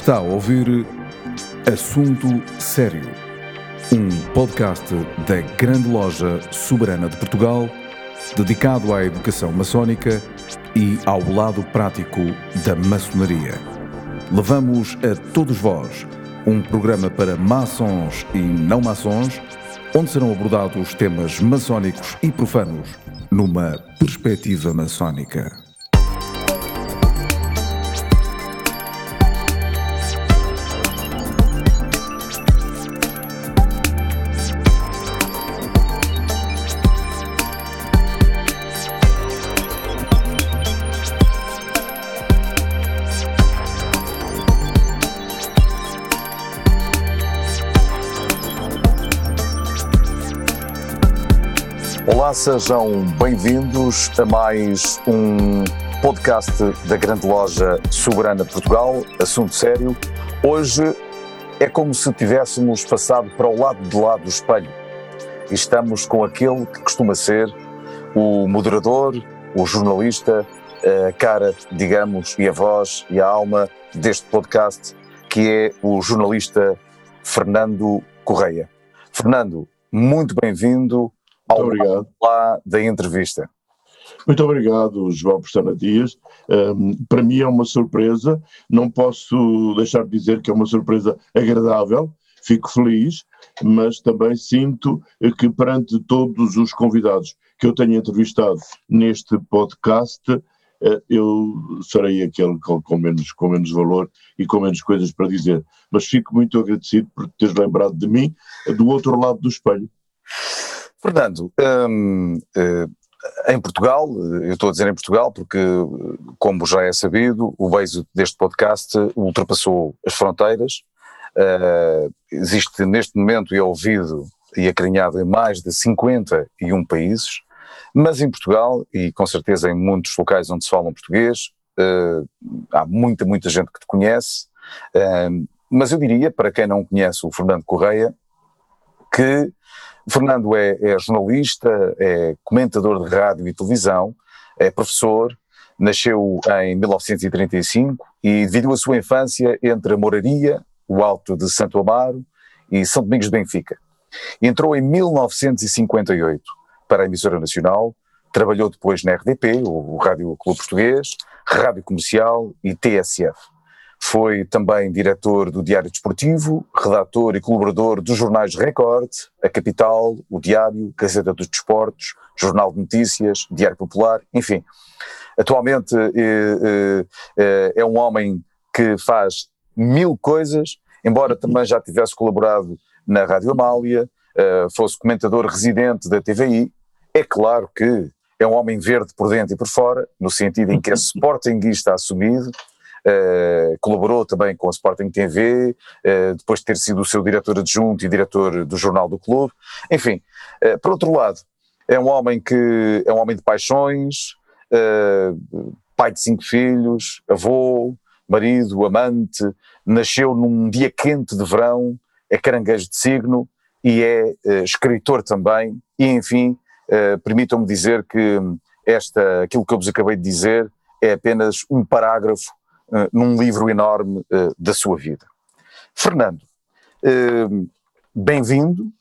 Está a ouvir Assunto Sério, um podcast da Grande Loja Soberana de Portugal, dedicado à educação maçónica e ao lado prático da maçonaria. Levamos a todos vós um programa para maçons e não maçons, onde serão abordados temas maçónicos e profanos numa perspectiva maçónica. Sejam bem-vindos a mais um podcast da Grande Loja Soberana de Portugal, Assunto Sério. Hoje é como se tivéssemos passado para o lado de lá do espelho estamos com aquele que costuma ser o moderador, o jornalista, a cara, digamos, e a voz e a alma deste podcast, que é o jornalista Fernando Correia. Fernando, muito bem-vindo ao Muito obrigado. lá da entrevista. Muito obrigado, João Pestana Dias. Um, para mim é uma surpresa, não posso deixar de dizer que é uma surpresa agradável, fico feliz, mas também sinto que perante todos os convidados que eu tenho entrevistado neste podcast, eh, eu serei aquele com menos, com menos valor e com menos coisas para dizer. Mas fico muito agradecido por teres lembrado de mim do outro lado do espelho. Fernando, hum, eh, em Portugal, eu estou a dizer em Portugal porque, como já é sabido, o êxito deste podcast ultrapassou as fronteiras. Uh, existe neste momento e é ouvido e acarinhado em mais de 51 países, mas em Portugal, e com certeza em muitos locais onde se fala português, uh, há muita, muita gente que te conhece, uh, mas eu diria, para quem não conhece o Fernando Correia, que Fernando é, é, jornalista, é comentador de rádio e televisão, é professor, nasceu em 1935 e dividiu a sua infância entre a Moraria, o Alto de Santo Amaro e São Domingos de Benfica. Entrou em 1958 para a emissora nacional, trabalhou depois na RDP, o Rádio Clube Português, Rádio Comercial e TSF. Foi também diretor do Diário Desportivo, redator e colaborador dos jornais Record, A Capital, O Diário, Gazeta dos Desportos, Jornal de Notícias, Diário Popular, enfim. Atualmente é, é, é um homem que faz mil coisas, embora também já tivesse colaborado na Rádio Amália, fosse comentador residente da TVI. É claro que é um homem verde por dentro e por fora, no sentido em que é sportinguista assumido, Uh, colaborou também com a Sporting TV, uh, depois de ter sido o seu diretor adjunto e diretor do Jornal do Clube. Enfim, uh, por outro lado, é um homem que é um homem de paixões, pai de cinco filhos, avô, marido, amante, nasceu num dia quente de verão, é caranguejo de signo e é escritor também. E enfim, permitam-me dizer que esta, aquilo que eu vos acabei de dizer é apenas um parágrafo Uh, num livro enorme uh, da sua vida. Fernando, uh, bem-vindo.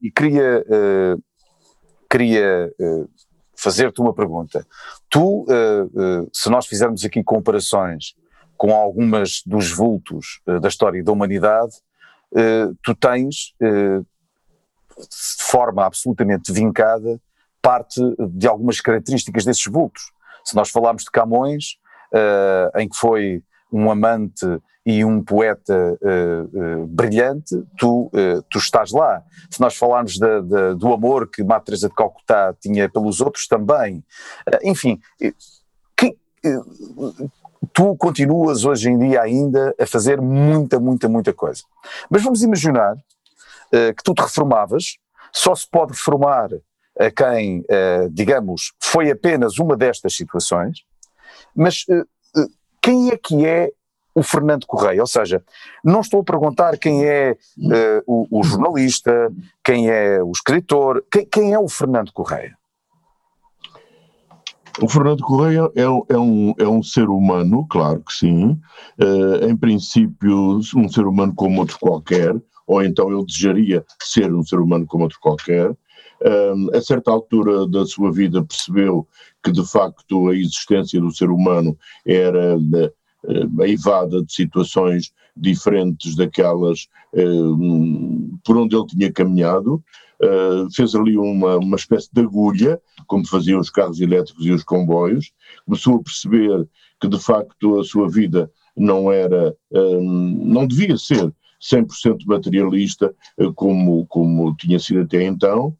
E, e, queria, queria fazer-te uma pergunta. Tu, se nós fizermos aqui comparações com algumas dos vultos da história da humanidade, tu tens, de forma absolutamente vincada, parte de algumas características desses vultos. Se nós falarmos de Camões, uh, em que foi um amante e um poeta uh, uh, brilhante, tu, tu estás lá. Se nós falarmos de, de, do amor que Madre Teresa de Calcutá tinha pelos outros também, enfim, que, tu continuas hoje em dia ainda a fazer muita, muita, muita coisa. Mas vamos imaginar que tu te reformavas, só se pode reformar a quem, digamos, foi apenas uma destas situações, mas uh, uh, quem é que é o Fernando Correia? Ou seja, não estou a perguntar quem é uh, o, o, jornalista, quem é o escritor, quem, quem, é o Fernando Correia? O Fernando Correia é, é, um, é um ser humano, claro que sim, uh, em princípio um ser humano como outro qualquer, ou então ele desejaria ser um ser humano como outro qualquer. Uh, a certa altura da sua vida percebeu que de facto a existência do ser humano era uh, aivada de situações diferentes daquelas uh, por onde ele tinha caminhado, uh, fez ali uma, uma espécie de agulha, como faziam os carros elétricos e os comboios, começou a perceber que de facto a sua vida não era, uh, não devia ser 100% materialista como, como tinha sido até então,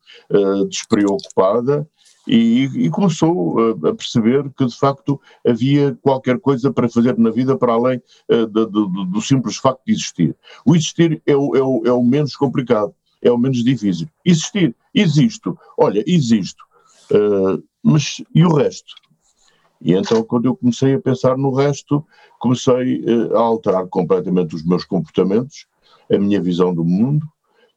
despreocupada, e, e, começou a, perceber que de facto havia qualquer coisa para fazer na vida para além do, do, do, simples facto de existir. O existir é o, é o, é o menos complicado é o menos difícil. Existir, existo, olha, existo, mas e o resto? E então, quando eu comecei a pensar no resto, comecei a alterar completamente os meus comportamentos, a minha visão do mundo,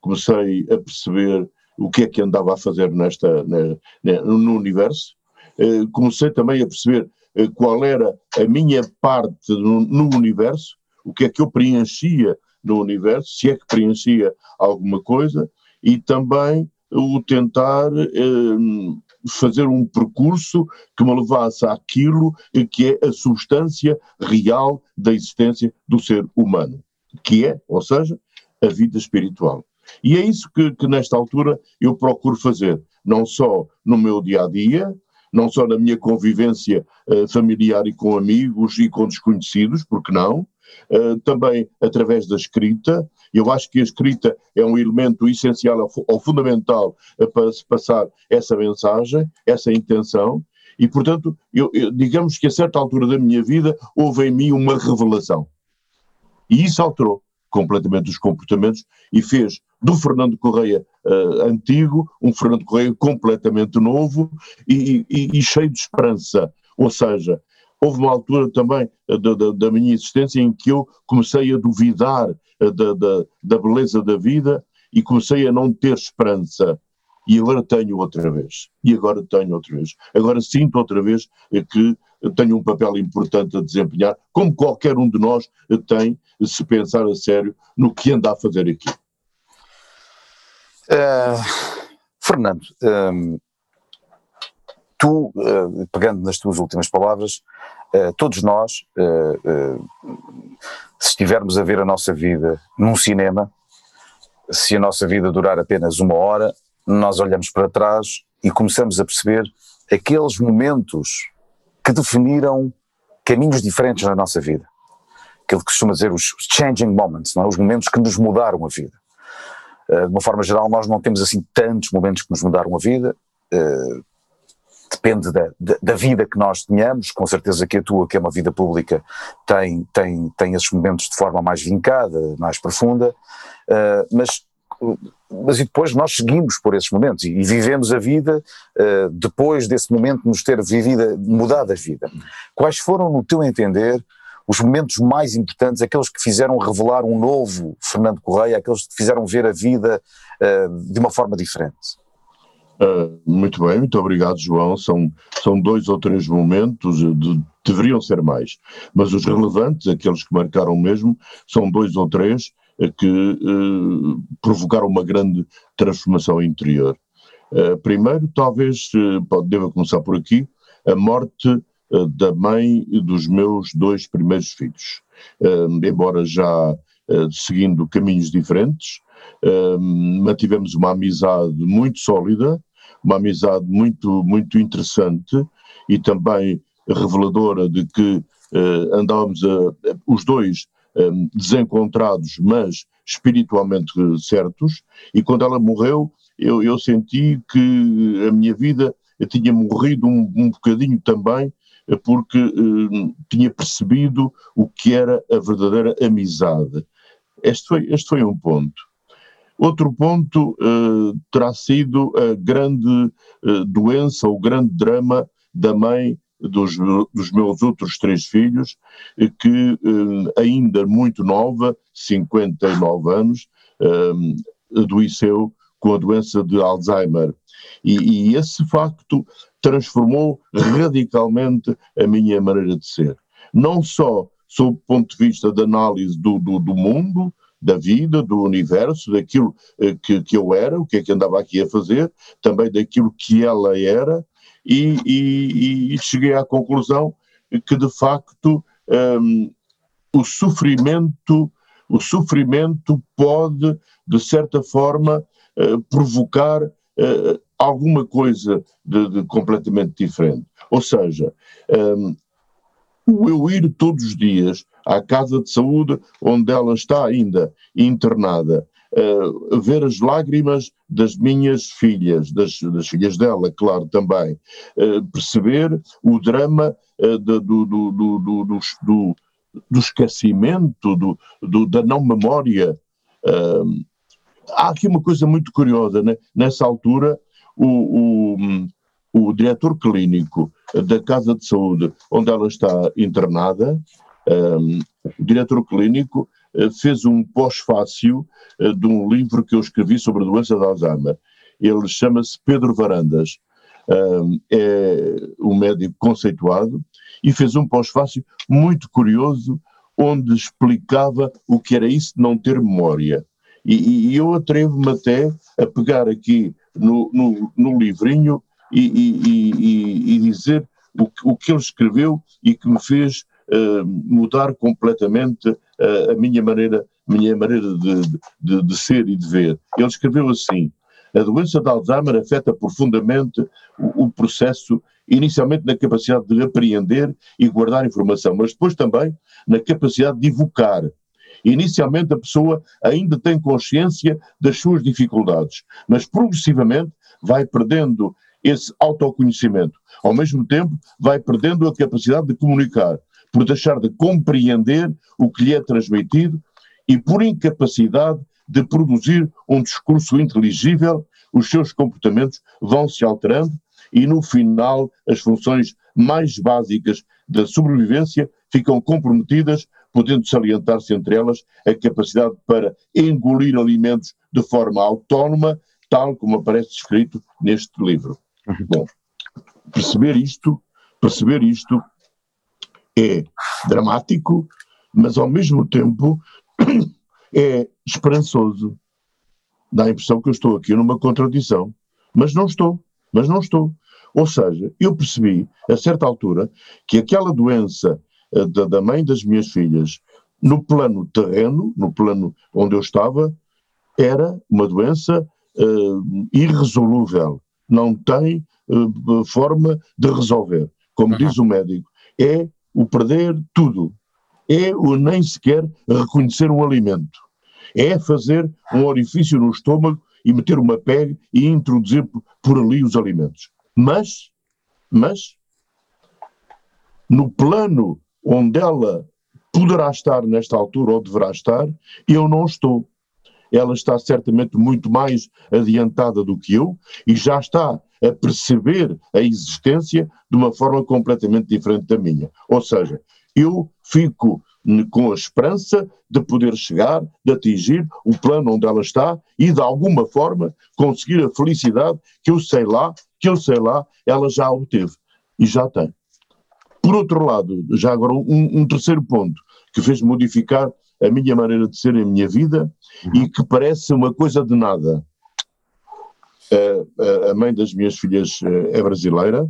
comecei a perceber o que é que andava a fazer nesta, na, na, no universo, uh, comecei também a perceber qual era a minha parte no, no universo, o que é que eu preenchia no universo, se é que preenchia alguma coisa, e também o tentar eh, fazer um percurso que me levasse àquilo que é a substância real da existência do ser humano, que é, ou seja, a vida espiritual. E é isso que, que nesta altura eu procuro fazer, não só no meu dia a dia, não só na minha convivência uh, familiar e com amigos e com desconhecidos, porque não, uh, também através da escrita. Eu acho que a escrita é um elemento essencial ou fundamental uh, para se passar essa mensagem, essa intenção, e portanto, eu, eu, digamos que a certa altura da minha vida houve em mim uma revelação. E isso alterou completamente os comportamentos e fez do Fernando Correia uh, antigo um Fernando Correia completamente novo e, e, e, cheio de esperança. Ou seja, houve uma altura também uh, da, da, da, minha existência em que eu comecei a duvidar uh, da, da, da beleza da vida e comecei a não ter esperança. E agora tenho outra vez. E agora tenho outra vez. Agora sinto outra vez que tenho um papel importante a desempenhar, como qualquer um de nós tem, se pensar a sério no que anda a fazer aqui. Uh, Fernando, um, tu, uh, pegando nas tuas últimas palavras, uh, todos nós, se estivermos a ver a nossa vida num cinema, se a nossa vida durar apenas uma hora, nós olhamos para trás e começamos a perceber aqueles momentos que definiram caminhos diferentes na nossa vida. Aquilo que costuma dizer os changing moments, não é? os momentos que nos mudaram a vida. Uh, de uma forma geral, nós não temos assim tantos momentos que nos mudaram a vida. Uh, depende da, da, da, vida que nós tenhamos, com certeza que a tua, que é uma vida pública, tem, tem, tem esses momentos de forma mais vincada, mais profunda, uh, mas mas e depois nós seguimos por esses momentos e, e vivemos a vida uh, depois desse momento nos ter vivido, mudado a vida. Quais foram, no teu entender, os momentos mais importantes, aqueles que fizeram revelar um novo Fernando Correia, aqueles que fizeram ver a vida uh, de uma forma diferente? Uh, muito bem, muito obrigado, João. São, são dois ou três momentos, de, deveriam ser mais, mas os relevantes, aqueles que marcaram mesmo, são dois ou três que uh, provocaram uma grande transformação interior. Uh, primeiro, talvez, pode, deva começar por aqui, a morte da mãe dos meus dois primeiros filhos. embora já seguindo caminhos diferentes, mantivemos uma amizade muito sólida, uma amizade muito, muito interessante e também reveladora de que andávamos a, os dois um, desencontrados, mas espiritualmente certos, e quando ela morreu, eu, eu senti que a minha vida tinha morrido um, um bocadinho também, porque um, tinha percebido o que era a verdadeira amizade. Este foi, este foi um ponto. Outro ponto uh, terá sido a grande uh, doença, o grande drama da mãe dos, dos meus outros três filhos, que eh, ainda muito nova, 59 anos, eh, adoeceu com a doença de Alzheimer. E, e esse facto transformou radicalmente a minha maneira de ser. Não só sob o ponto de vista da análise do, do, do mundo, da vida, do universo, daquilo eh, que, que eu era, o que é que andava aqui a fazer, também daquilo que ela era, e, e, e cheguei à conclusão que de facto um, o sofrimento o sofrimento pode de certa forma uh, provocar uh, alguma coisa de, de, completamente diferente. Ou seja um, o eu ir todos os dias à casa de saúde onde ela está ainda internada uh, ver as lágrimas das minhas filhas, das, das filhas dela, claro, também, uh, perceber o drama uh, do, do, do, do, do, esquecimento, do, do, da não memória. há aqui uma coisa muito curiosa, né? nessa altura, o, o, o diretor clínico da Casa de Saúde, onde ela está internada, um, o diretor clínico fez um pós-fácil eh, de um livro que eu escrevi sobre a doença de Alzheimer. Ele chama-se Pedro Varandas, é um médico conceituado e fez um pós-fácil muito curioso onde explicava o que era isso de não ter memória. E, e eu atrevo-me até a pegar aqui no, no, no livrinho e, e, e, dizer o, o que ele escreveu e que me fez uh, mudar completamente uh, a minha maneira, minha maneira de, de, de, ser e de ver. Ele escreveu assim: a doença de Alzheimer afeta profundamente o, o processo, inicialmente na capacidade de apreender e guardar informação, mas depois também na capacidade de evocar. Inicialmente a pessoa ainda tem consciência das suas dificuldades, mas progressivamente vai perdendo esse autoconhecimento. Ao mesmo tempo, vai perdendo a capacidade de comunicar, por deixar de compreender o que lhe é transmitido e por incapacidade de produzir um discurso inteligível, os seus comportamentos vão se alterando e no final as funções mais básicas da sobrevivência ficam comprometidas, podendo salientar-se entre elas a capacidade para engolir alimentos de forma autónoma, tal como aparece descrito neste livro. Uhum. Bom, perceber isto, perceber isto é dramático, mas ao mesmo tempo é esperançoso. Dá a impressão que eu estou aqui numa contradição, mas não estou, mas não estou. Ou seja, eu percebi, a certa altura, que aquela doença uh, da, da, mãe das minhas filhas, no plano terreno, no plano onde eu estava, era uma doença uh, irresolúvel. Não tem uh, forma de resolver. Como uhum. diz o médico, é o perder tudo. É o nem sequer reconhecer um alimento. É fazer um orifício no estômago e meter uma pega e introduzir por ali os alimentos. Mas, mas, no plano onde ela poderá estar nesta altura ou deverá estar, eu não estou. Ela está certamente muito mais adiantada do que eu e já está a perceber a existência de uma forma completamente diferente da minha. Ou seja, eu fico com a esperança de poder chegar, de atingir o plano onde ela está e de alguma forma conseguir a felicidade que eu sei lá, que eu sei lá, ela já obteve e já tem. Por outro lado, já agora um, um terceiro ponto que fez modificar a minha maneira de ser em minha vida uhum. e que parece uma coisa de nada a mãe das minhas filhas eh, é brasileira,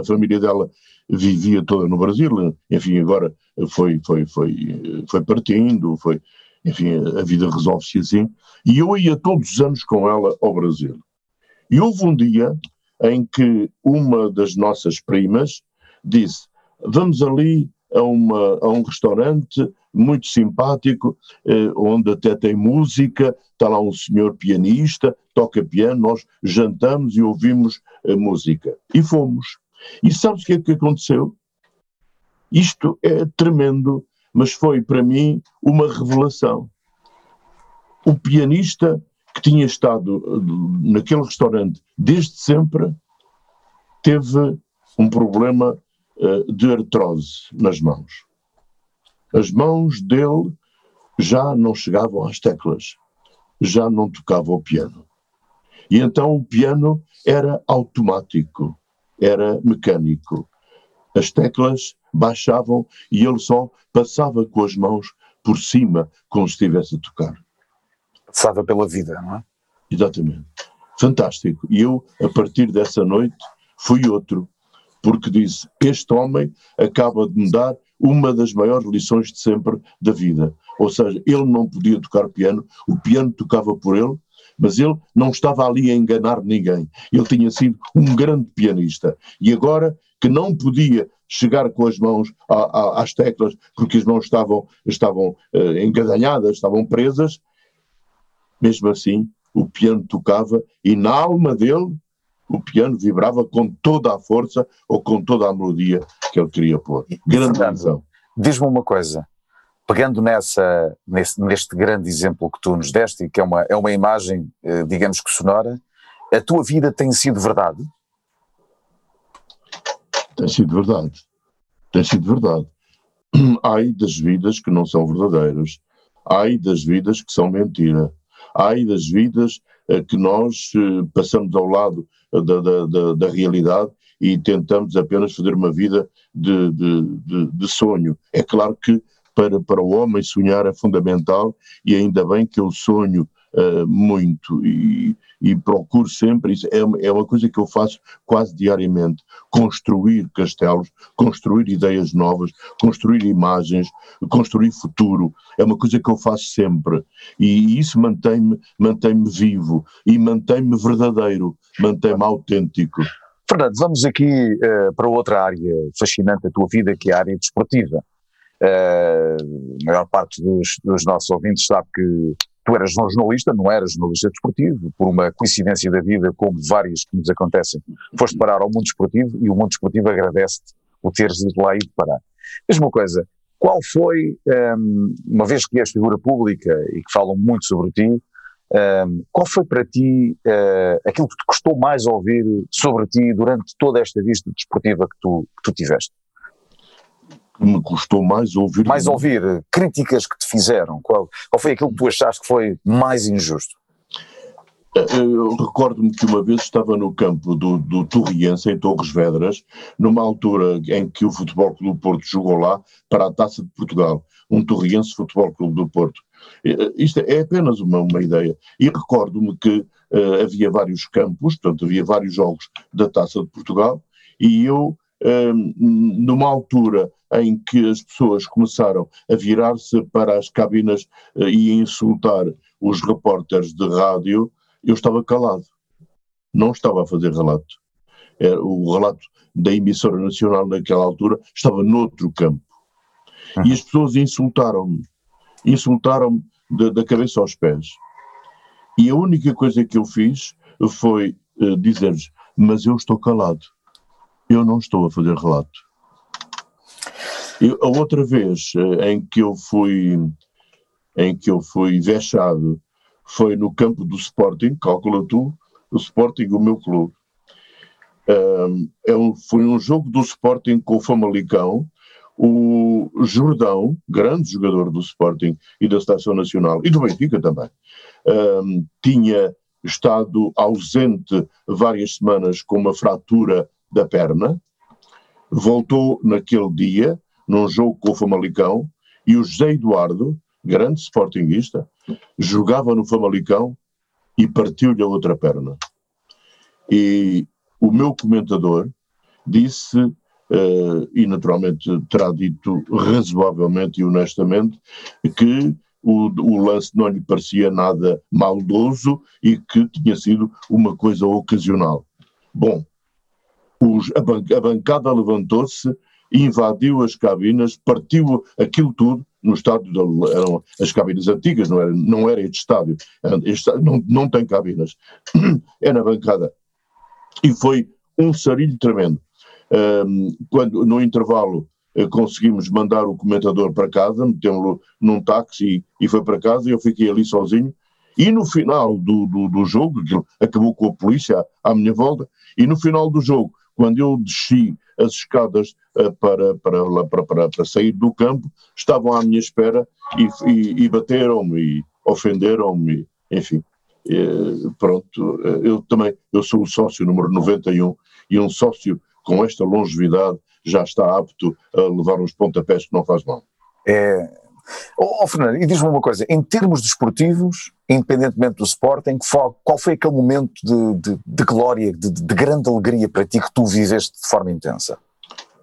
a família dela vivia toda no Brasil, enfim, agora foi, foi, foi, foi partindo, foi, enfim, a vida resolve-se assim, e eu ia todos os anos com ela ao Brasil. E houve um dia em que uma das nossas primas disse, vamos ali a, uma, a um restaurante muito simpático, eh, onde até tem música, está lá um senhor pianista, toca piano, nós jantamos e ouvimos a música. E fomos. E sabes o que é que aconteceu? Isto é tremendo, mas foi para mim uma revelação. O pianista que tinha estado eh, naquele restaurante desde sempre teve um problema de artrose nas mãos as mãos dele já não chegavam às teclas, já não tocava o piano. E então o piano era automático, era mecânico. As teclas baixavam e ele só passava com as mãos por cima, como se estivesse a tocar. Passava pela vida, não é? Exatamente. Fantástico. E eu, a partir dessa noite, fui outro, porque disse: Este homem acaba de me dar uma das maiores lições de sempre da vida. Ou seja, ele não podia tocar piano, o piano tocava por ele, mas ele não estava ali a enganar ninguém. Ele tinha sido um grande pianista. E agora que não podia chegar com as mãos a, a, às teclas, porque as mãos estavam, estavam uh, engadanhadas, estavam presas, mesmo assim o piano tocava e na alma dele o piano vibrava com toda a força ou com toda a melodia que ele queria pôr. Grande razão. Diz-me uma coisa, pegando nessa, nesse, neste grande exemplo que tu nos deste, e que é uma, é uma imagem, eh, digamos que sonora, a tua vida tem sido verdade? Tem sido verdade. Tem sido verdade. Ai das vidas que não são verdadeiras. Ai das vidas que são mentira. Ai das vidas eh, que nós eh, passamos ao lado da, da, da, da realidade e tentamos apenas fazer uma vida de, de, de, de sonho. É claro que para, para o homem sonhar é fundamental e ainda bem que eu sonho uh, muito e, e, procuro sempre, isso é, é uma coisa que eu faço quase diariamente, construir castelos, construir ideias novas, construir imagens, construir futuro, é uma coisa que eu faço sempre e isso mantém-me mantém vivo e mantém-me verdadeiro, mantém-me autêntico. Fernando, vamos aqui uh, para outra área fascinante da tua vida, que é a área desportiva. Uh, a maior parte dos, dos, nossos ouvintes sabe que tu eras um jornalista, não eras jornalista desportivo, por uma coincidência da vida, como várias que nos acontecem, foste parar ao mundo desportivo e o mundo desportivo agradece-te o teres ido lá e de parar. Mesma coisa, qual foi, um, uma vez que és figura pública e que falam muito sobre ti, um, qual foi para ti uh, aquilo que te custou mais ouvir sobre ti durante toda esta vista desportiva que tu, que tu tiveste? Me custou mais ouvir. Mais ouvir críticas que te fizeram. Qual, qual foi aquilo que tu achaste que foi mais injusto? Eh, eu recordo-me que uma vez estava no campo do, do Torriense, em Torres Vedras, numa altura em que o Futebol Clube do Porto jogou lá para a Taça de Portugal, um Torriense Futebol Clube do Porto. Eh, isto é apenas uma, uma ideia. E recordo-me que uh, havia vários campos, portanto havia vários jogos da Taça de Portugal, e eu numa altura em que as pessoas começaram a virar-se para as cabinas uh, e insultar os repórteres de rádio, eu estava calado. Não estava a fazer relato. Era, o relato da emissora nacional naquela altura estava noutro campo. Uhum. E as pessoas insultaram-me. Insultaram-me da cabeça aos pés. E a única coisa que eu fiz foi uh, dizer-lhes: Mas eu estou calado eu não estou a fazer relato. A outra vez eh, em que eu fui em que eu fui vexado foi no campo do Sporting, calcula tu, o Sporting, o meu clube. Um, é um, foi um jogo do Sporting com o Famalicão, o Jordão, grande jogador do Sporting e da Seleção Nacional, e do Benfica também, um, tinha estado ausente várias semanas com uma fratura da perna, voltou naquele dia, num jogo com o Famalicão, e o José Eduardo, grande sportinguista, jogava no Famalicão e partiu-lhe a outra perna. E o meu comentador disse, uh, e naturalmente terá dito razoavelmente e honestamente, que o, o, lance não lhe parecia nada maldoso e que tinha sido uma coisa ocasional. Bom, os, a, ban a bancada levantou-se, invadiu as cabinas, partiu aquilo tudo no estádio, de, eram as cabinas antigas, não era, não era este estádio, este, não, não tem cabinas, é na bancada. E foi um sarilho tremendo. Um, quando no intervalo uh, conseguimos mandar o comentador para casa, metemos-lo num táxi e, e foi para casa, e eu fiquei ali sozinho. E no final do, do, do jogo, acabou com a polícia à, à minha volta, e no final do jogo quando eu desci as escadas uh, para, para, para, para, para, sair do campo, estavam à minha espera e, e, e bateram-me e ofenderam-me, enfim. pronto, eu também, eu sou o sócio número 91 e um sócio com esta longevidade já está apto a levar uns pontapés que não faz mal. É, oh, Fernando, e diz-me uma coisa, em termos desportivos, independentemente do Sporting, qual foi aquele momento de, de, de glória, de, de, grande alegria para ti que tu viveste de forma intensa?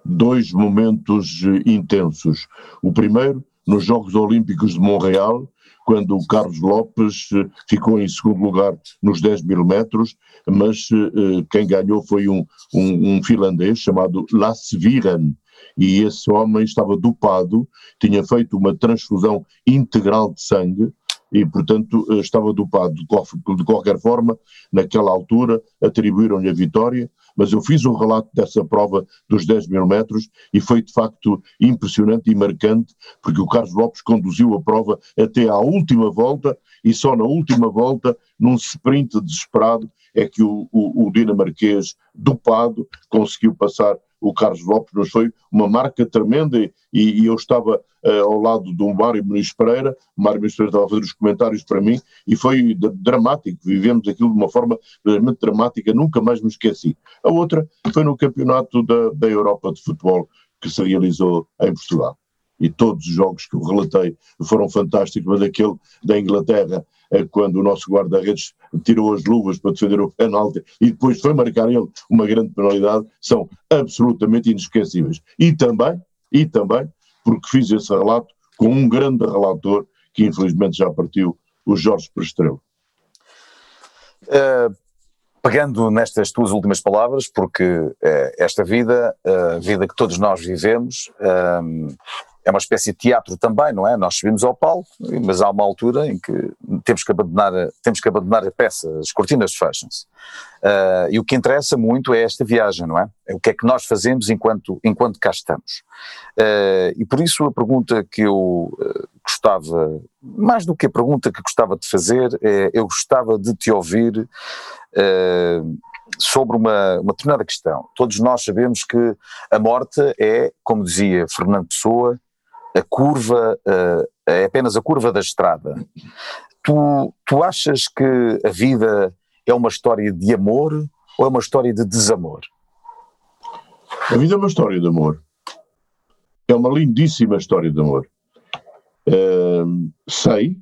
Dois momentos eh, intensos. O primeiro, nos Jogos Olímpicos de Montreal, quando o Carlos Lopes eh, ficou em segundo lugar nos 10 mil metros, mas eh, quem ganhou foi um, um, um finlandês chamado Lasse Viren, e esse homem estava dopado, tinha feito uma transfusão integral de sangue e, portanto, eh, estava dopado. De qualquer forma, naquela altura, atribuíram-lhe a vitória, mas eu fiz um relato dessa prova dos 10 mil metros e foi de facto impressionante e marcante, porque o Carlos Lopes conduziu a prova até à última volta e só na última volta, num sprint desesperado, é que o, o, o dinamarquês dopado conseguiu passar o Carlos Lopes, mas foi uma marca tremenda e, e eu estava uh, ao lado do Mário Muniz Pereira, o Mário Muniz Pereira estava a fazer os comentários para mim e foi dramático, vivemos aquilo de uma forma realmente dramática, nunca mais me esqueci. A outra foi no campeonato da, da Europa de futebol que se realizou em Portugal. E todos os jogos que eu relatei foram fantásticos, mas aquele da Inglaterra, quando o nosso guarda-redes tirou as luvas para defender o penalti e depois foi marcar ele uma grande penalidade, são absolutamente inesquecíveis. E também, e também, porque fiz esse relato com um grande relator que infelizmente já partiu, o Jorge Prestrelo. Uh, pegando nestas tuas últimas palavras, porque uh, esta vida, a uh, vida que todos nós vivemos, é uma espécie de teatro também, não é? Nós subimos ao palco, mas há uma altura em que temos que abandonar, temos que abandonar a peça, as cortinas fecham-se. Uh, e o que interessa muito é esta viagem, não é? É o que é que nós fazemos enquanto, enquanto cá estamos. Uh, e por isso a pergunta que eu uh, gostava, mais do que a pergunta que gostava de fazer, é eu gostava de te ouvir sobre uma, uma determinada questão. Todos nós sabemos que a morte é, como dizia Fernando Pessoa, a curva, uh, é apenas a curva da estrada. Tu, tu achas que a vida é uma história de amor ou é uma história de desamor? A vida é uma história de amor. É uma lindíssima história de amor. Uh, sei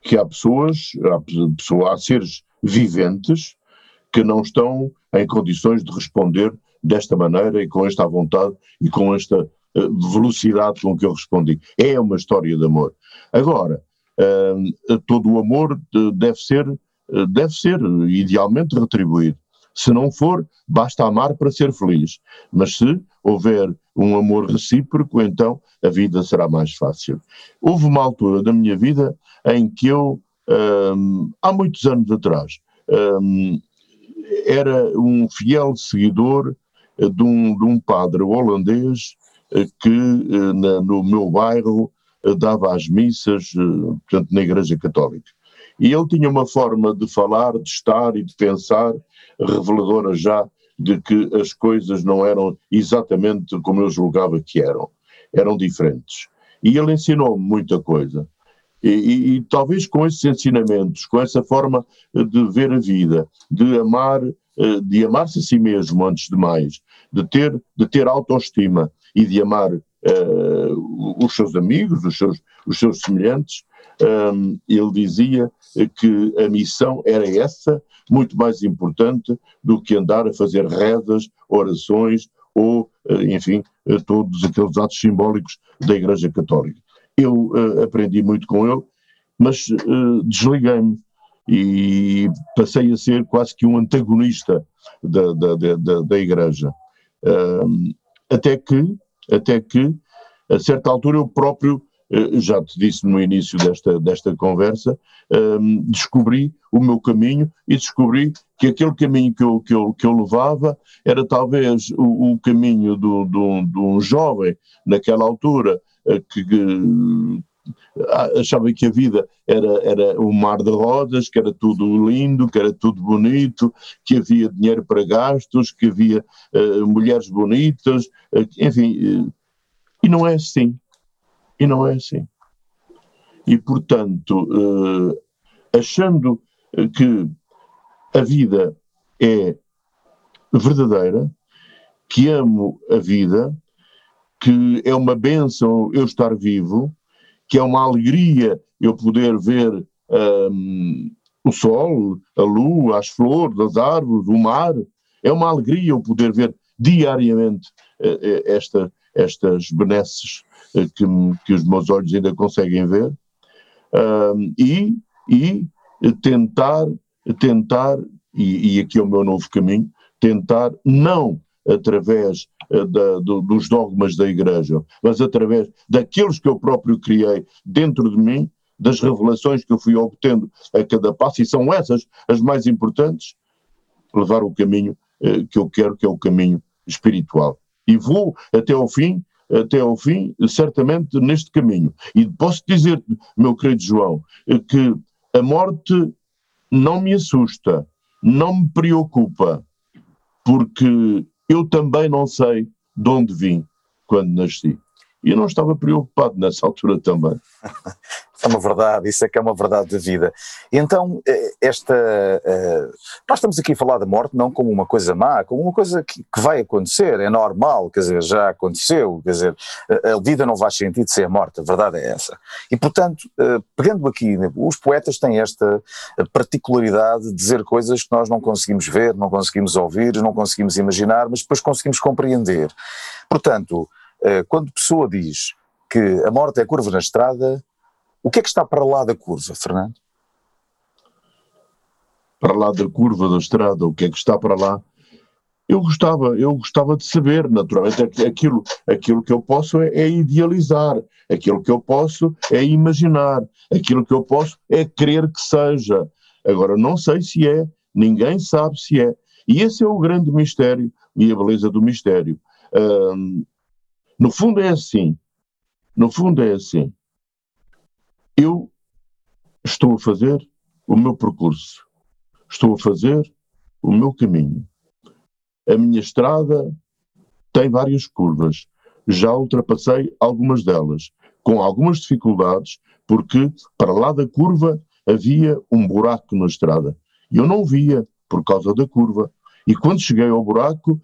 que há pessoas, há, pessoas, há seres viventes que não estão em condições de responder desta maneira e com esta vontade e com esta velocidade com que eu respondi. É uma história de amor. Agora, uh, todo o amor deve ser, deve ser idealmente retribuído. Se não for, basta amar para ser feliz. Mas se houver um amor recíproco, então a vida será mais fácil. Houve uma altura da minha vida em que eu, um, há muitos anos atrás, um, era um fiel seguidor de um, de um padre holandês que eh, na, no meu bairro eh, dava as missas, eh, portanto, na Igreja Católica. E ele tinha uma forma de falar, de estar e de pensar reveladora já de que as coisas não eram exatamente como eu julgava que eram, eram diferentes. E ele ensinou-me muita coisa. E, e, e, talvez com esses ensinamentos, com essa forma de ver a vida, de amar, de amar-se a si mesmo antes de mais, de ter, de ter autoestima, e de amar uh, os seus amigos, os seus, os seus semelhantes, um, ele dizia que a missão era essa, muito mais importante do que andar a fazer rezas, orações ou, uh, enfim, uh, todos aqueles atos simbólicos da Igreja Católica. Eu aprendi muito com ele, mas desliguei-me e passei a ser quase que um antagonista da, da, da, da Igreja. Até que, até que, a certa altura, eu próprio, eh, já te disse no início desta, desta conversa, descobri o meu caminho e descobri que aquele caminho que eu, que eu, que eu levava era talvez o, o caminho de do, do, um jovem, naquela altura, eh, que, achava que a vida era, era um mar de rosas, que era tudo lindo, que era tudo bonito, que havia dinheiro para gastos, que havia uh, mulheres bonitas, uh, enfim, uh, e não é assim. E não é assim. E, portanto, achando que a vida é verdadeira, que amo a vida, que é uma bênção eu estar vivo, que é uma alegria eu poder ver um, o sol, a lua, as flores, as árvores, o mar. É uma alegria eu poder ver diariamente uh, esta, estas benesses uh, que, que os meus olhos ainda conseguem ver. Um, e, e tentar, tentar, e, e aqui é o meu novo caminho, tentar não através da, do, dos dogmas da Igreja, mas através daqueles que eu próprio criei dentro de mim, das revelações que eu fui obtendo a cada passo, e são essas as mais importantes, levar o caminho uh, que eu quero, que é o caminho espiritual. E vou até ao fim, até ao fim, certamente neste caminho. E posso dizer, meu querido João, eh, que a morte não me assusta, não me preocupa, porque eu também não sei de onde vim quando nasci. E eu não estava preocupado nessa altura também. é uma verdade, isso é que é uma verdade da vida. Então, eh, esta. Uh, nós estamos aqui a falar da morte não como uma coisa má, como uma coisa que, vai acontecer, é normal, quer dizer, já aconteceu, quer dizer, a, vida não faz sentido ser morta, a verdade é essa. E, portanto, uh, pegando aqui, os poetas têm esta particularidade de dizer coisas que nós não conseguimos ver, não conseguimos ouvir, não conseguimos imaginar, mas depois conseguimos compreender. Portanto, quando a pessoa diz que a morte é curva na estrada, o que é que está para lá da curva, Fernando? Para lá da curva da estrada, o que é que está para lá? Eu gostava, eu gostava de saber, naturalmente, aquilo, aquilo que eu posso é, é idealizar, aquilo que eu posso é imaginar, aquilo que eu posso é crer que seja. Agora, não sei se é, ninguém sabe se é. E esse é o grande mistério e a beleza do mistério. no fundo é assim. No fundo é assim eu estou a fazer o meu percurso, estou a fazer o meu caminho. A minha estrada tem várias curvas, já ultrapassei algumas delas, com algumas dificuldades, porque para lá da curva havia um buraco na estrada. Eu não via por causa da curva. E quando cheguei ao buraco,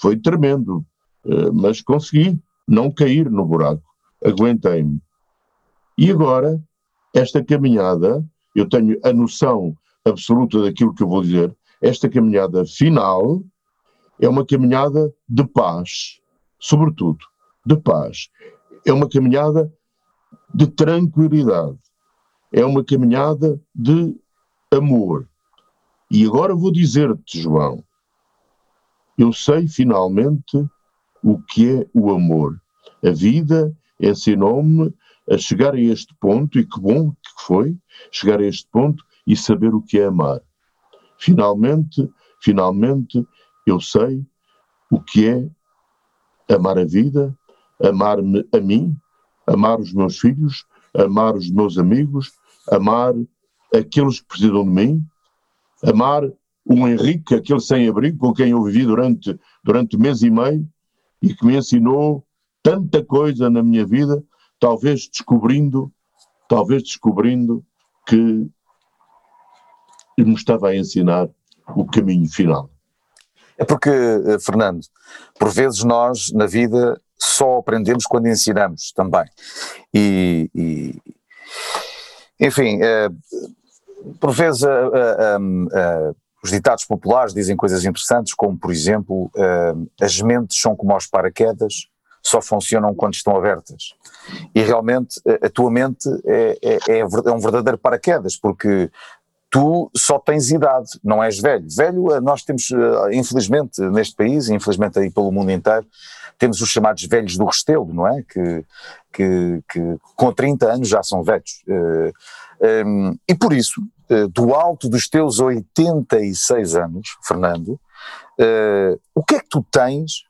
foi tremendo, eh, mas consegui não cair no buraco. Aguentei-me. E agora, esta caminhada, eu tenho a noção absoluta daquilo que eu vou dizer, esta caminhada final é uma caminhada de paz, sobretudo, de paz. É uma caminhada de tranquilidade. É uma caminhada de amor. E agora vou dizer-te, João, eu sei finalmente o que é o amor. A vida ensinou-me a chegar a este ponto, e que bom que foi, chegar a este ponto e saber o que é amar. Finalmente, finalmente, eu sei o que é amar a vida, amar-me a mim, amar os meus filhos, amar os meus amigos, amar aqueles que precisam de mim, amar o Henrique, aquele sem-abrigo com quem eu vivi durante, durante mês e meio e que me ensinou tanta coisa na minha vida talvez descobrindo, talvez descobrindo que me estava a ensinar o caminho final. É porque, eh, Fernando, por vezes nós na vida só aprendemos quando ensinamos também. E, e enfim, é, por vezes os ditados populares dizem coisas interessantes, como por exemplo, as mentes são como aos paraquedas, só funcionam quando estão abertas. E realmente a tua mente é, é, é, é um verdadeiro paraquedas, porque tu só tens idade, não és velho. Velho, eh, nós temos, eh, infelizmente, neste país, infelizmente aí pelo mundo inteiro, temos os chamados velhos do Restelo, não é? Que, que, que com 30 anos já são velhos. Eh, ehm, e por isso, do alto dos teus 86 anos, Fernando, o que é que tu tens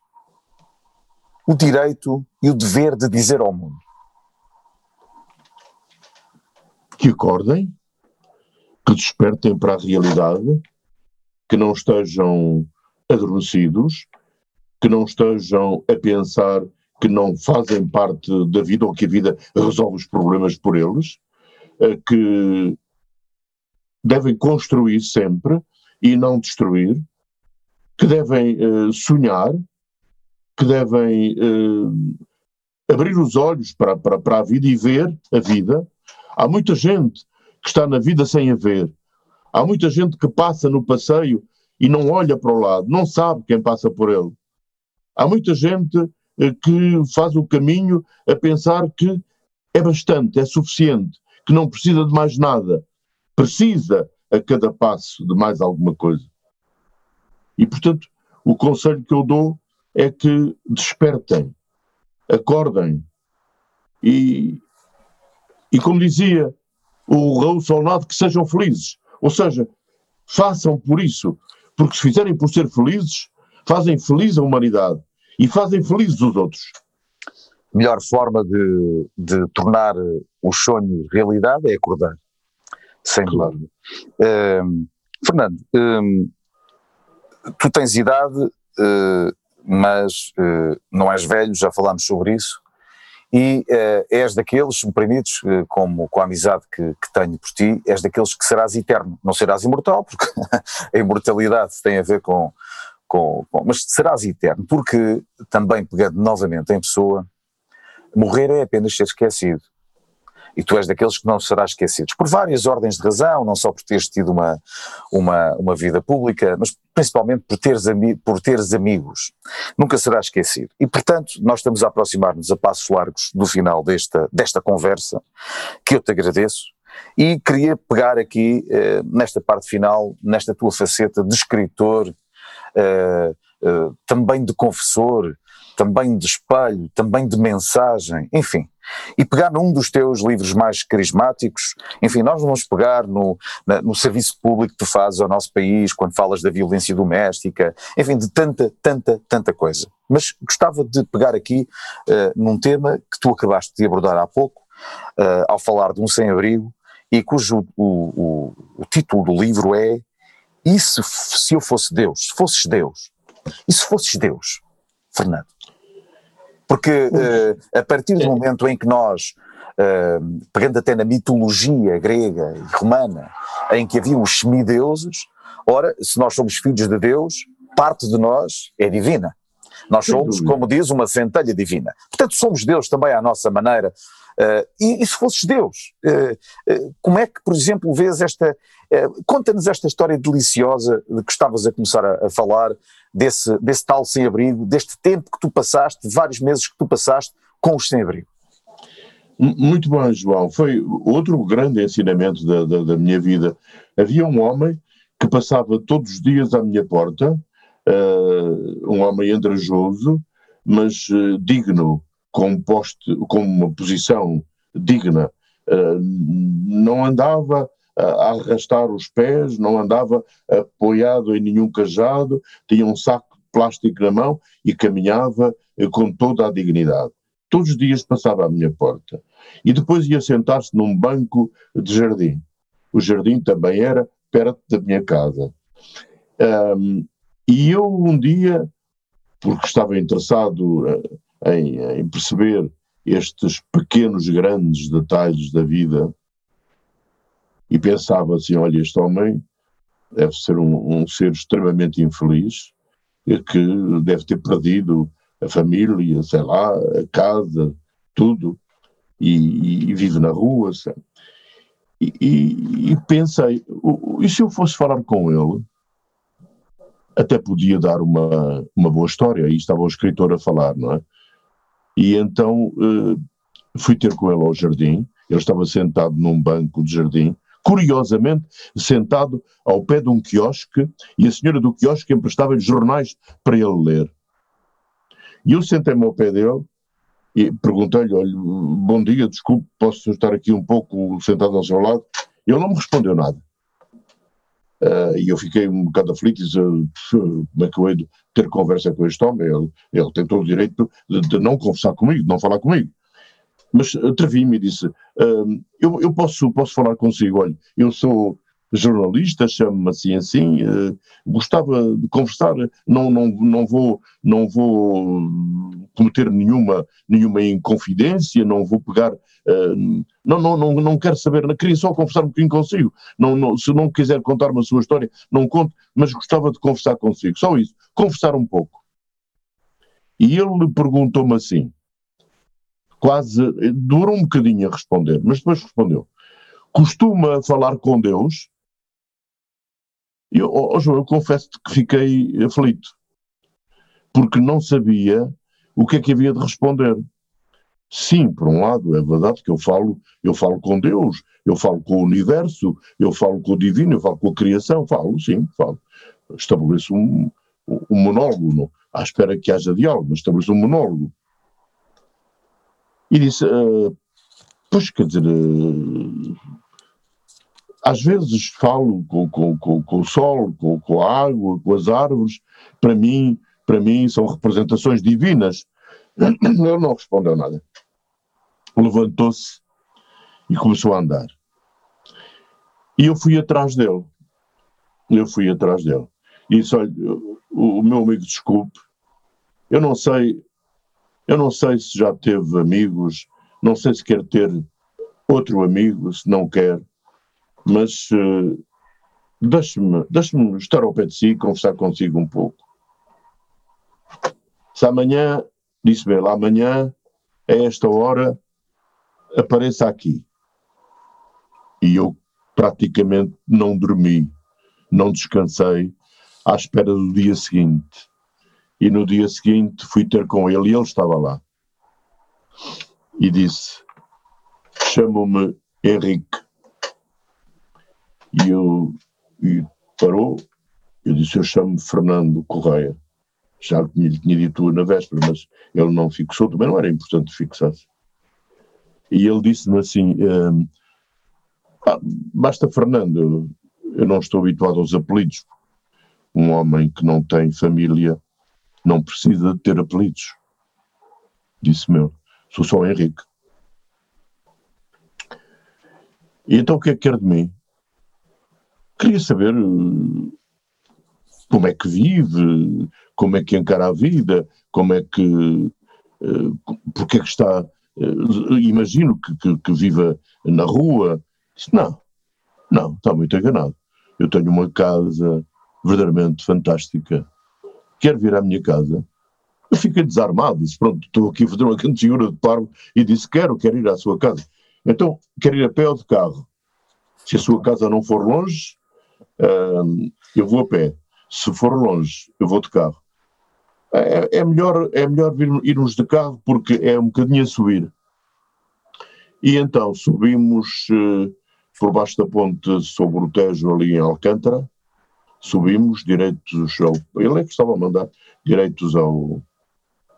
o direito e o dever de dizer ao mundo? Que acordem, que despertem para a realidade, que não estejam adormecidos, que não estejam a pensar que não fazem parte da vida ou que a vida resolve os problemas por eles, eh, que devem construir sempre e não destruir, que devem uh, sonhar, que devem uh, abrir os olhos para, para, para a vida e ver a vida. Há muita gente que está na vida sem a ver. Há muita gente que passa no passeio e não olha para o lado, não sabe quem passa por ele. Há muita gente eh, que faz o caminho a pensar que é bastante, é suficiente, que não precisa de mais nada. Precisa a cada passo de mais alguma coisa. E, portanto, o conselho que eu dou é que despertem, acordem. E, e como dizia o Raul Solnado, que sejam felizes. Ou seja, façam por isso, porque se fizerem por ser felizes, fazem feliz a humanidade e fazem felizes os outros. Melhor forma de, de tornar os sonhos realidade é acordar, sem claro. dúvida. Fernando, tu tens idade, uh, mas eh, não és velho, já falámos sobre isso e uh, és daqueles, me permites, uh, como com a amizade que, que, tenho por ti, és daqueles que serás eterno. Não serás imortal, porque a imortalidade tem a ver com, com, com, Mas serás eterno, porque também pegando novamente em pessoa, morrer é apenas ser esquecido e tu és daqueles que não serás esquecidos, por várias ordens de razão, não só por teres tido uma, uma, uma vida pública, mas principalmente por teres, por teres amigos. Nunca serás esquecido. E, portanto, nós estamos a aproximar-nos a passos largos do final desta, desta conversa, que eu te agradeço, e queria pegar aqui, eh, nesta parte final, nesta tua faceta de escritor, eh, eh, também de confessor, também de espelho, também de mensagem, enfim. E pegar num dos teus livros mais carismáticos, enfim, nós vamos pegar no, na, no serviço público que tu fazes ao nosso país, quando falas da violência doméstica, enfim, de tanta, tanta, tanta coisa. Mas gostava de pegar aqui uh, num tema que tu acabaste de abordar há pouco, uh, ao falar de um sem-abrigo, e cujo o, o, o, título do livro é E se, se eu fosse Deus? Se fosses Deus? E se fosses Deus, Fernando? Porque uh, a partir do momento em que nós, uh, pegando até na mitologia grega e romana, em que havia os semideuses, ora, se nós somos filhos de Deus, parte de nós é divina. Nós somos, como diz, uma centelha divina. Portanto, somos Deus também à nossa maneira. Uh, e, e, se fosses Deus, uh, uh, como é que, por exemplo, vês esta. Conta-nos esta história deliciosa de que estavas a começar a, a falar, desse, desse tal sem-abrigo, deste tempo que tu passaste, vários meses que tu passaste com os sem-abrigo. Muito bom, João. Foi outro grande ensinamento da, da, da, minha vida. Havia um homem que passava todos os dias à minha porta, uh, um homem andrajoso, mas uh, digno, com, poste, com uma posição digna. Uh, não andava a arrastar os pés, não andava apoiado em nenhum cajado, tinha um saco de plástico na mão e caminhava eh, com toda a dignidade. Todos os dias passava à minha porta. E depois ia sentar-se num banco de jardim. O jardim também era perto da minha casa. Um, e eu um dia, porque estava interessado eh, em, em perceber estes pequenos, grandes detalhes da vida, e pensava assim: olha, este homem deve ser um, um ser extremamente infeliz, que deve ter perdido a família, sei lá, a casa, tudo, e, e vive na rua. E, e, e, pensei: e se eu fosse falar com ele? Até podia dar uma, uma boa história, aí estava o escritor a falar, não é? E então uh, fui ter com ele ao jardim, ele estava sentado num banco de jardim, curiosamente sentado ao pé de um quiosque e a senhora do quiosque emprestava-lhe jornais para ele ler. E eu sentei-me ao pé dele e perguntei-lhe, olha, bom dia, desculpe, posso estar aqui um pouco sentado ao seu lado? Ele não me respondeu nada. Uh, e eu fiquei um bocado aflito e disse, como é que eu hei de ter conversa com este homem? Ele, ele tem todo o direito de, de não conversar comigo, de não falar comigo. Mas atrevi-me e disse: eu, eu posso, posso falar consigo, olha, eu sou jornalista, chamo-me assim assim, uh, gostava de conversar, não, não, não, vou, não vou cometer nenhuma, nenhuma inconfidência, não vou pegar, uh, não, não, não, não quero saber, queria só conversar um bocadinho consigo, não, não, se não quiser contar-me a sua história, não conte, mas gostava de conversar consigo, só isso, conversar um pouco. E ele perguntou-me assim, quase, durou um bocadinho a responder, mas depois respondeu, costuma falar com Deus? Eu, oh, João, eu confesso-te que fiquei aflito porque não sabia o que é que havia de responder. Sim, por um lado, é verdade que eu falo, eu falo com Deus, eu falo com o universo, eu falo com o divino, eu falo com a criação, falo, sim, falo. Estabeleço um, um monólogo, não, à espera que haja diálogo, mas estabeleço um monólogo. E disse, uh, pois quer dizer, uh, às vezes falo com, com, com, com o sol, com, com a água, com as árvores, para mim para mim são representações divinas. Ele não respondeu nada. Levantou-se e começou a andar. E eu fui atrás dele. Eu fui atrás dele. E disse: olha, o meu amigo, desculpe, eu não sei, eu não sei se já teve amigos, não sei se quer ter outro amigo, se não quer, mas uh, deixe-me deixe estar ao pé de si e conversar consigo um pouco. Se amanhã, disse-me ele, amanhã, a esta hora, apareça aqui. E eu praticamente não dormi, não descansei, à espera do dia seguinte. E no dia seguinte fui ter com ele e ele estava lá. E disse: Chamo-me Henrique. E eu e parou. Eu disse: Eu chamo-me Fernando Correia já tinha, tinha dito na véspera, mas ele não fixou, também não era importante fixar-se. E ele disse-me assim: um, ah, basta Fernando, eu não estou habituado aos apelidos. Um homem que não tem família não precisa de ter apelidos. Disse-me eu, sou só Henrique. E então o que é que quer de mim? Queria saber uh, como é que vive, como é que encara a vida, como é que. Uh, porque é que está. Uh, imagino que, que, que, viva na rua. Disse, não, não, está muito enganado. Eu tenho uma casa verdadeiramente fantástica. Quer vir à minha casa? Eu fiquei desarmado, disse, pronto, estou aqui a fazer uma cantiga de parvo e disse, quero, quero ir à sua casa. Então, quer ir a pé ou de carro? Se a sua casa não for longe, uh, eu vou a pé. Se for longe, eu vou de carro. É, é, melhor, é melhor vir, irmos de carro porque é um bocadinho a subir. E então subimos eh, por baixo da ponte sobre o Tejo ali em Alcântara, subimos direitos ao. Ele é que estava a mandar direitos ao,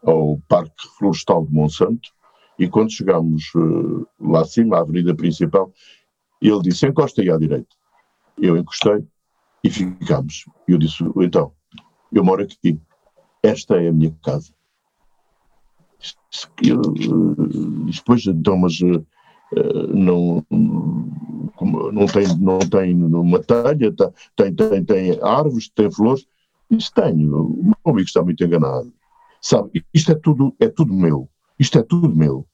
ao Parque Florestal de Monsanto. E quando chegámos eh, lá acima, à avenida principal, ele disse: encosta aí à direita. Eu encostei e ficámos. Eu disse: então, eu moro aqui esta é a minha casa. Eu, eh, depois, então, mas uh, não, não tem, não tem uma telha, tem, tem, tem árvores, tem flores. Isso tenho. O meu amigo está muito enganado. Sabe, isto é tudo, é tudo meu. Isto é tudo meu.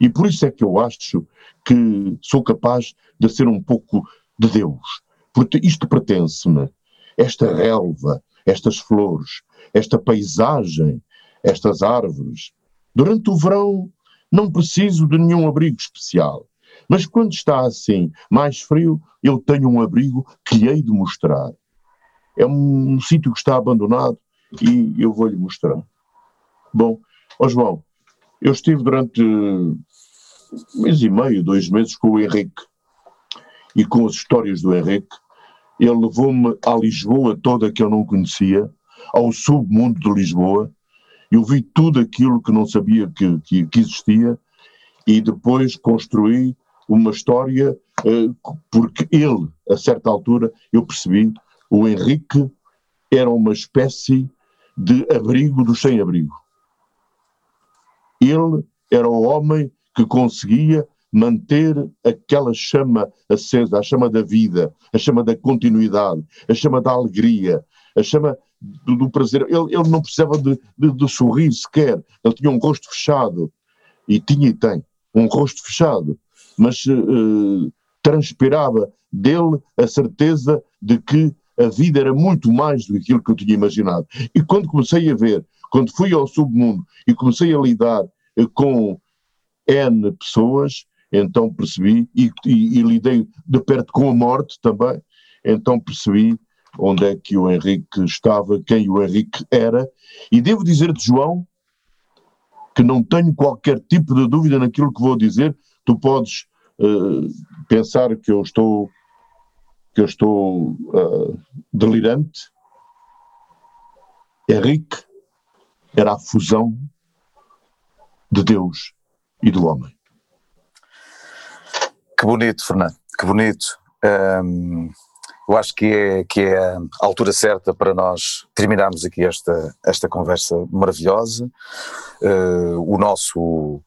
E por isso é que eu acho que sou capaz de ser um pouco de Deus. Porque isto pertence-me. Esta relva, estas flores, esta paisagem, estas árvores. Durante o verão não preciso de nenhum abrigo especial, mas quando está assim, mais frio, eu tenho um abrigo que lhe hei de mostrar. É um, um sítio que está abandonado e eu vou-lhe mostrar. Bom, João, eu estive durante um mês e meio, dois meses com o Henrique e com as histórias do Henrique. Ele levou-me à Lisboa toda que eu não conhecia ao submundo de Lisboa. Eu vi tudo aquilo que não sabia que, que, que existia e depois construí uma história, eh, porque ele, a certa altura, eu percebi, o Henrique era uma espécie de abrigo do sem-abrigo. Ele era o homem que conseguia manter aquela chama acesa, a chama da vida, a chama da continuidade, a chama da alegria, a chama do, do prazer. Ele, ele, não precisava de, de, de, sorrir sequer. Ele tinha um rosto fechado. E tinha e tem um rosto fechado. Mas uh, transpirava dele a certeza de que a vida era muito mais do que aquilo que eu tinha imaginado. E quando comecei a ver, quando fui ao submundo e comecei a lidar uh, com N pessoas, então percebi, e, e, e lidei de perto com a morte também, então percebi onde é que o Henrique estava, quem o Henrique era, e devo dizer-te, João, que não tenho qualquer tipo de dúvida naquilo que vou dizer, tu podes uh, pensar que eu estou que eu estou uh, delirante. Henrique era a fusão de Deus e do homem. Que bonito, Fernando, que bonito. Um, eu acho que é, que é a altura certa para nós terminarmos aqui esta, esta conversa maravilhosa. Uh, o, nosso,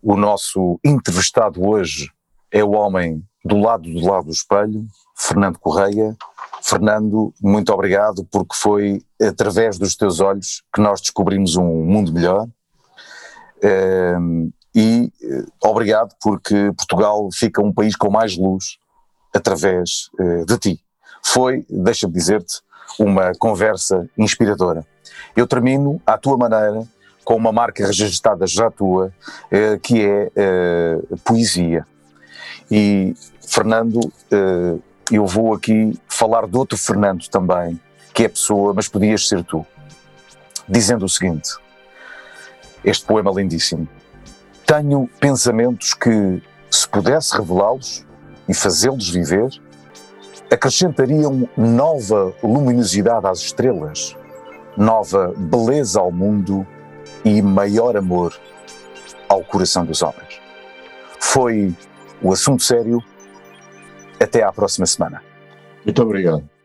o nosso entrevistado hoje é o homem do lado do lado do espelho, Fernando Correia. Fernando, muito obrigado, porque foi através dos teus olhos que nós descobrimos um mundo melhor. Uh, e uh, obrigado porque Portugal fica um país com mais luz através uh, de ti. Foi, deixa-me dizer-te, uma conversa inspiradora. Eu termino, à tua maneira, com uma marca registrada já tua, uh, que é poesia. E, Fernando, eu vou aqui falar de outro Fernando também, que é pessoa, mas podias ser tu, dizendo o seguinte: este poema lindíssimo. Tenho pensamentos que, se pudesse revelá-los e fazê-los viver, acrescentariam nova luminosidade às estrelas, nova beleza ao mundo e maior amor ao coração dos homens. Foi o assunto sério. Até à próxima semana. Muito obrigado.